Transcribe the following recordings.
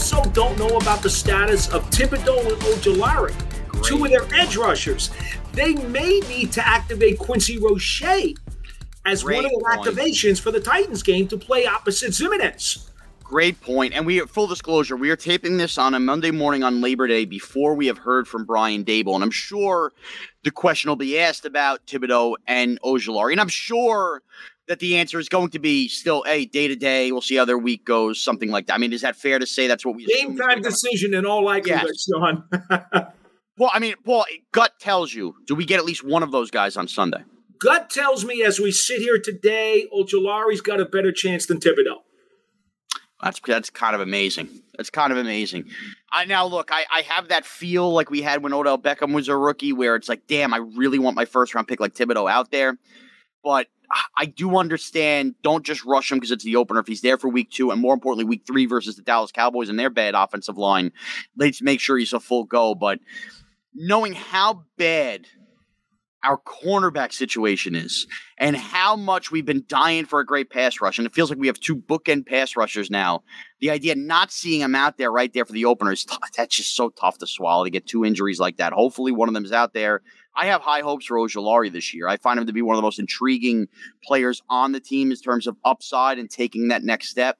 Also don't know about the status of Thibodeaux and Ojulari, two of their edge rushers. They may need to activate Quincy Roche as Great one of their point. activations for the Titans game to play opposite Ximines. Great point. And we, full disclosure, we are taping this on a Monday morning on Labor Day before we have heard from Brian Daboll. And I'm sure the question will be asked about Thibodeaux and Ojulari. And I'm sure that the answer is going to be still, hey, day to day, we'll see how their week goes, something like that. I mean, is that fair to say that's what we Game time decision in all likelihood, Yes. Shaun. Well, I mean, Paul, gut tells you, do we get at least one of those guys on Sunday? Gut tells me as we sit here today, Ojulari's got a better chance than Thibodeaux. That's that's kind of amazing. That's kind of amazing. I now look, I, I have that feel like we had when Odell Beckham was a rookie, where it's like, damn, I really want my first round pick like Thibodeaux out there. But I do understand. Don't just rush him because it's the opener. If he's there for week two, and more importantly, week three versus the Dallas Cowboys and their bad offensive line, let's make sure he's a full go. But knowing how bad our cornerback situation is and how much we've been dying for a great pass rush. And it feels like we have two bookend pass rushers now. The idea not seeing him out there right there for the opener is t- that's just so tough to swallow to get two injuries like that. Hopefully, one of them's out there. I have high hopes for Ojulari this year. I find him to be one of the most intriguing players on the team in terms of upside and taking that next step.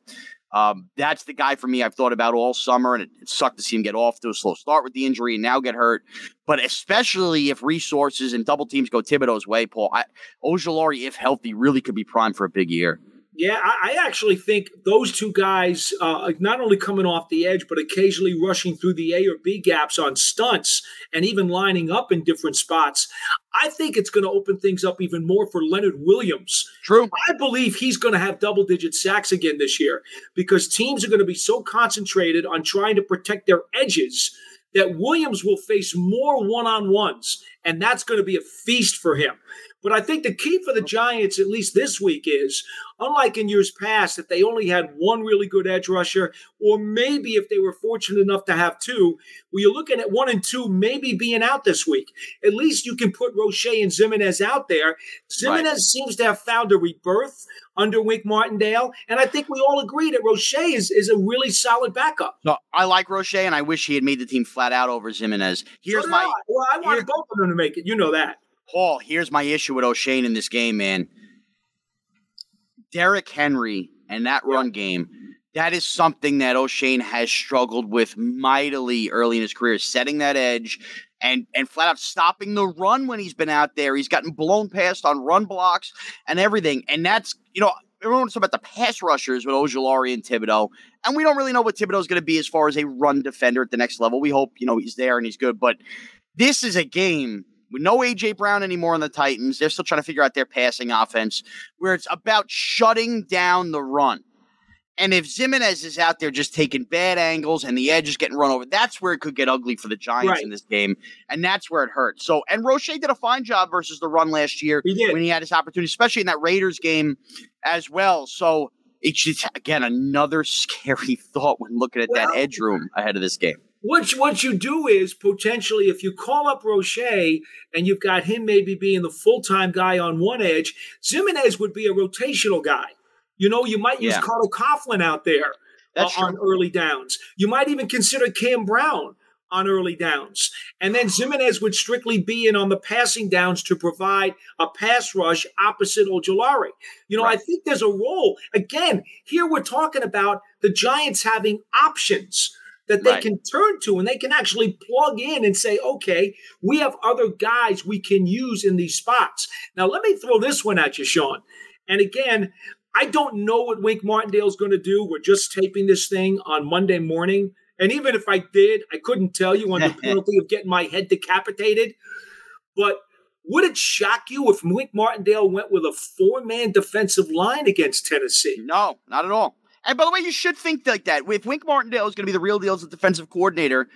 Um, that's the guy for me I've thought about all summer, and it, it sucked to see him get off to a slow start with the injury and now get hurt. But especially if resources and double teams go Thibodeaux's way, Paul, I, Ojulari, if healthy, really could be primed for a big year. Yeah, I, I actually think those two guys, uh, not only coming off the edge, but occasionally rushing through the A or B gaps on stunts and even lining up in different spots, I think it's going to open things up even more for Leonard Williams. True. I believe he's going to have double digit sacks again this year because teams are going to be so concentrated on trying to protect their edges that Williams will face more one on ones, and that's going to be a feast for him. But I think the key for the Giants, at least this week, is unlike in years past, that they only had one really good edge rusher, or maybe if they were fortunate enough to have two, well, you're looking at one and two maybe being out this week. At least you can put Roche and Ximines out there. Ximines Right. seems to have found a rebirth under Wink Martindale, and I think we all agree that Roche is, is a really solid backup. So I like Roche, and I wish he had made the team flat out over Ximines. Here's So my I. well, I wanted here- both of them to make it. You know that. Paul, here's my issue with Oshane in this game, man. Derrick Henry and that run game, that is something that Oshane has struggled with mightily early in his career, setting that edge and and flat out stopping the run when he's been out there. He's gotten blown past on run blocks and everything. And that's, you know, everyone's talking about the pass rushers with Ojulari and Thibodeaux. And we don't really know what Thibodeaux's going to be as far as a run defender at the next level. We hope, you know, he's there and he's good. But this is a game no AJ Brown anymore on the Titans. They're still trying to figure out their passing offense, where it's about shutting down the run. And if Ximines is out there just taking bad angles and the edge is getting run over, that's where it could get ugly for the Giants Right. in this game. And that's where it hurts. So, and Roche did a fine job versus the run last year He when he had his opportunity, especially in that Raiders game as well. So, it's just, again, another scary thought when looking at that edge room ahead of this game. What you, what you do is potentially if you call up Roche and you've got him maybe being the full time guy on one edge, Ximines would be a rotational guy. You know, you might use Yeah. Carl Coughlin out there uh, on early downs. You might even consider Cam Brown on early downs. And then Ximines would strictly be in on the passing downs to provide a pass rush opposite Ojulari. You know, I think there's a role. Again, here we're talking about the Giants having options. That they Right. can turn to and they can actually plug in and say, okay, we have other guys we can use in these spots. Now, let me throw this one at you, Shaun. And again, I don't know what Wink Martindale's going to do. We're just taping this thing on Monday morning. And even if I did, I couldn't tell you under penalty of getting my head decapitated. But would it shock you if Wink Martindale went with a four man defensive line against Tennessee? No, not at all. And by the way, you should think like that. If Wink Martindale is going to be the real deal as a defensive coordinator,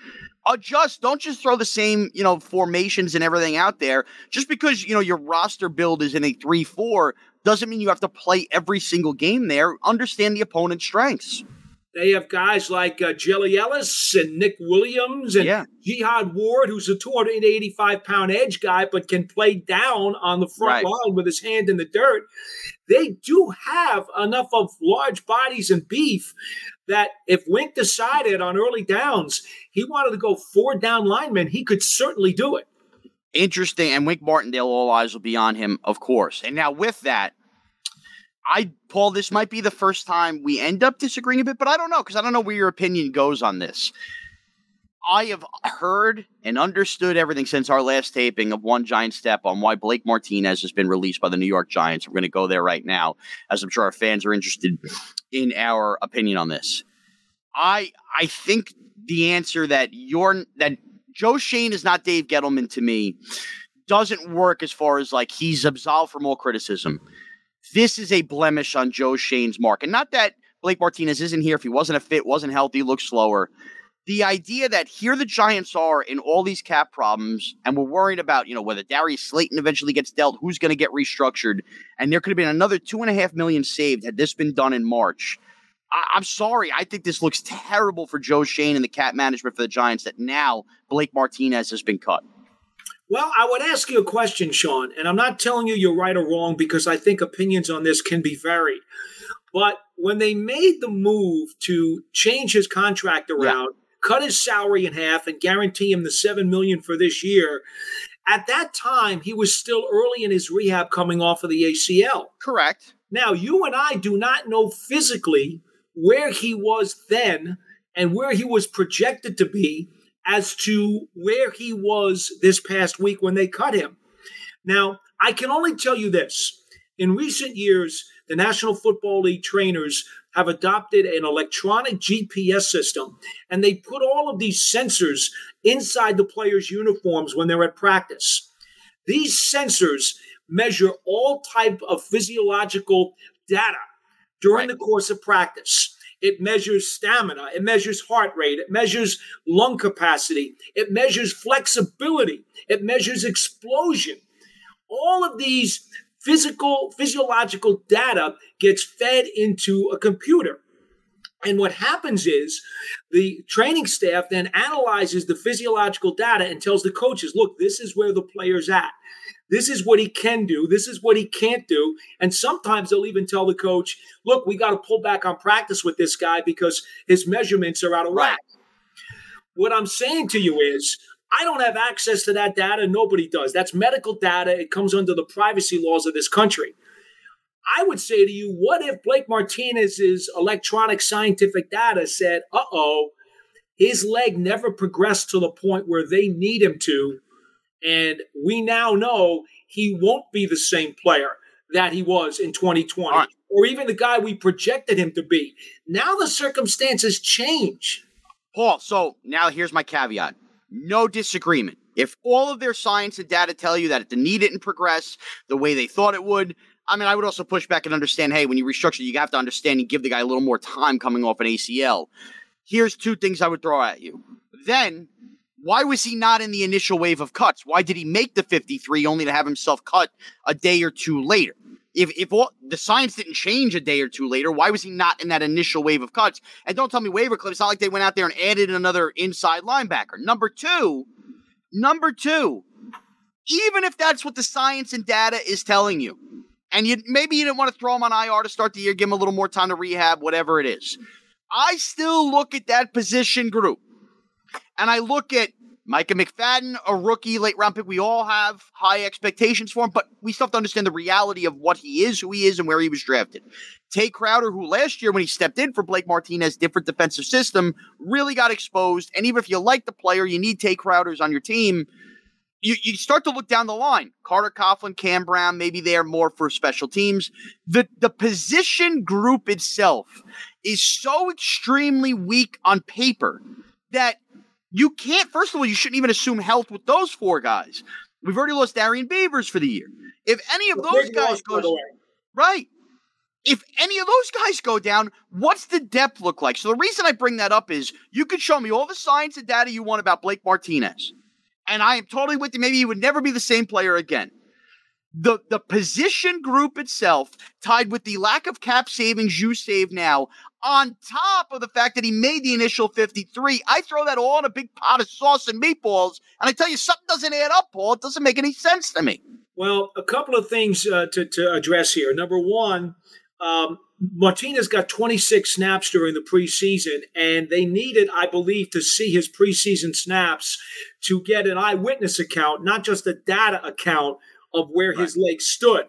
adjust. Don't just throw the same, you know, formations and everything out there. Just because, you know, your roster build is in a 3-4 doesn't mean you have to play every single game there. Understand the opponent's strengths. They have guys like uh, Jelly Ellis and Nick Williams and Yeah. Jihad Ward, who's a 285 pound edge guy, but can play down on the front Right. line with his hand in the dirt. They do have enough of large bodies and beef that if Wink decided on early downs he wanted to go four down linemen, he could certainly do it. Interesting. And Wink Martindale, all eyes will be on him, of course. And now with that, I, Paul, this might be the first time we end up disagreeing a bit, but I don't know because I don't know where your opinion goes on this. I have heard and understood everything since our last taping of One Giant Step on why Blake Martinez has been released by the New York Giants. We're going to go there right now, as I'm sure our fans are interested in our opinion on this. I I think the answer that you're that Joe Schoen is not Dave Gettleman to me doesn't work as far as like he's absolved from all criticism. This is a blemish on Joe Schoen's mark. And not that Blake Martinez isn't here. If he wasn't a fit, wasn't healthy, looks slower. The idea that here the Giants are in all these cap problems, and we're worried about, you know, whether Darius Slayton eventually gets dealt, who's going to get restructured, and there could have been another two and a half million saved had this been done in March. I- I'm sorry. I think this looks terrible for Joe Schoen and the cap management for the Giants that now Blake Martinez has been cut. Well, I would ask you a question, Shaun, and I'm not telling you you're right or wrong because I think opinions on this can be varied. But when they made the move to change his contract around, cut his salary in half, and guarantee him the seven million for this year, at that time he was still early in his rehab coming off of the ACL. Correct. Now, you and I do not know physically where he was then and where he was projected to be as to where he was this past week when they cut him. Now, I can only tell you this. In recent years, the National Football League trainers have adopted an electronic GPS system and they put all of these sensors inside the players' uniforms when they're at practice. These sensors measure all type of physiological data during Right. the course of practice. It measures stamina, it measures heart rate, it measures lung capacity, it measures flexibility, it measures explosion. All of these physical physiological data gets fed into a computer. And what happens is the training staff then analyzes the physiological data and tells the coaches, look, this is where the player's at. This is what he can do. This is what he can't do. And sometimes they'll even tell the coach, look, we got to pull back on practice with this guy because his measurements are out of whack. What I'm saying to you is, I don't have access to that data. Nobody does. That's medical data. It comes under the privacy laws of this country. I would say to you, what if Blake Martinez's electronic scientific data said, uh oh, his leg never progressed to the point where they need him to. And we now know he won't be the same player that he was in 2020 All right. or even the guy we projected him to be. Now the circumstances change. Paul, so now here's my caveat. No disagreement. If all of their science and data tell you that the knee didn't progress the way they thought it would, I mean, I would also push back and understand, hey, when you restructure, you have to understand and give the guy a little more time coming off an ACL. Here's two things I would throw at you. Then, why was he not in the initial wave of cuts? Why did he make the 53 only to have himself cut a day or two later? If, if all, the science didn't change a day or two later, why was he not in that initial wave of cuts? And don't tell me waiver clip. It's not like they went out there and added another inside linebacker. Number two, number two, even if that's what the science and data is telling you, and you maybe you didn't want to throw him on IR to start the year, give him a little more time to rehab, whatever it is. I still look at that position group and I look at Micah McFadden, a rookie late round pick. We all have high expectations for him, but we still have to understand the reality of what he is, who he is, and where he was drafted. Tae Crowder, who last year when he stepped in for Blake Martinez, different defensive system, really got exposed. And even if you like the player, you need Tae Crowders on your team. You, you start to look down the line. Carter Coughlin, Cam Brown, maybe they're more for special teams. The the position group itself is so extremely weak on paper that you can't, first of all, you shouldn't even assume health with those four guys. We've already lost Darrian Beavers for the year. If any of those guys goes right, if any of those guys go down, what's the depth look like? So the reason I bring that up is you could show me all the science and data you want about Blake Martinez, and I am totally with you. Maybe he would never be the same player again. The the position group itself tied with the lack of cap savings you save now on top of the fact that he made the initial 53 i throw that all in a big pot of sauce and meatballs and i tell you something doesn't add up paul. It doesn't make any sense to me. Well a couple of things uh, to, to address here. Number one um, Martinez got 26 snaps during the preseason, and they needed, I believe, to see his preseason snaps to get an eyewitness account, not just a data account of where right. his legs stood.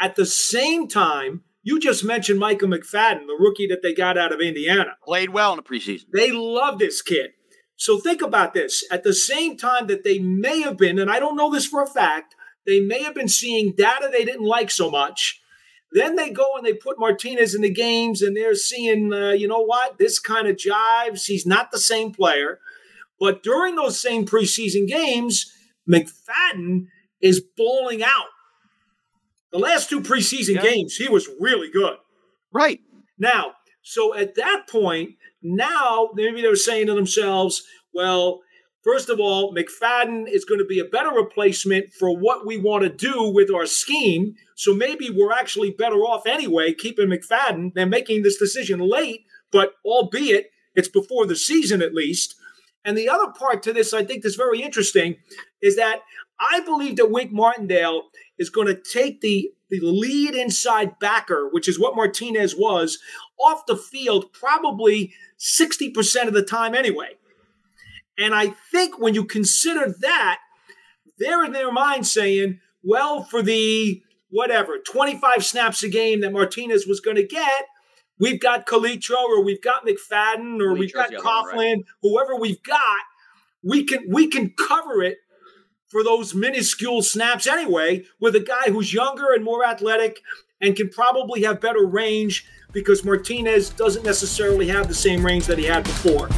At the same time, you just mentioned Michael McFadden, the rookie that they got out of Indiana. Played well in the preseason. They love this kid. So think about this. At the same time that they may have been, and I don't know this for a fact, they may have been seeing data they didn't like so much. Then they go and they put Martinez in the games, and they're seeing, uh, you know what, this kind of jives. He's not the same player. But during those same preseason games, McFadden is bowling out. The last two preseason yeah. games, he was really good. Right. Now, so at that point, now maybe they're saying to themselves, well, first of all, McFadden is going to be a better replacement for what we want to do with our scheme. So maybe we're actually better off anyway keeping McFadden than making this decision late, but albeit it's before the season at least. And the other part to this, I think, that's very interesting is that I believe that Wink Martindale is going to take the, the lead inside backer, which is what Martinez was, off the field probably 60% of the time anyway. And I think when you consider that, they're in their mind saying, well, for the whatever, 25 snaps a game that Martinez was going to get, we've got Calitro or we've got McFadden or we've got Coughlin, right. whoever we've got, we can we can cover it for those minuscule snaps anyway with a guy who's younger and more athletic and can probably have better range because Martinez doesn't necessarily have the same range that he had before.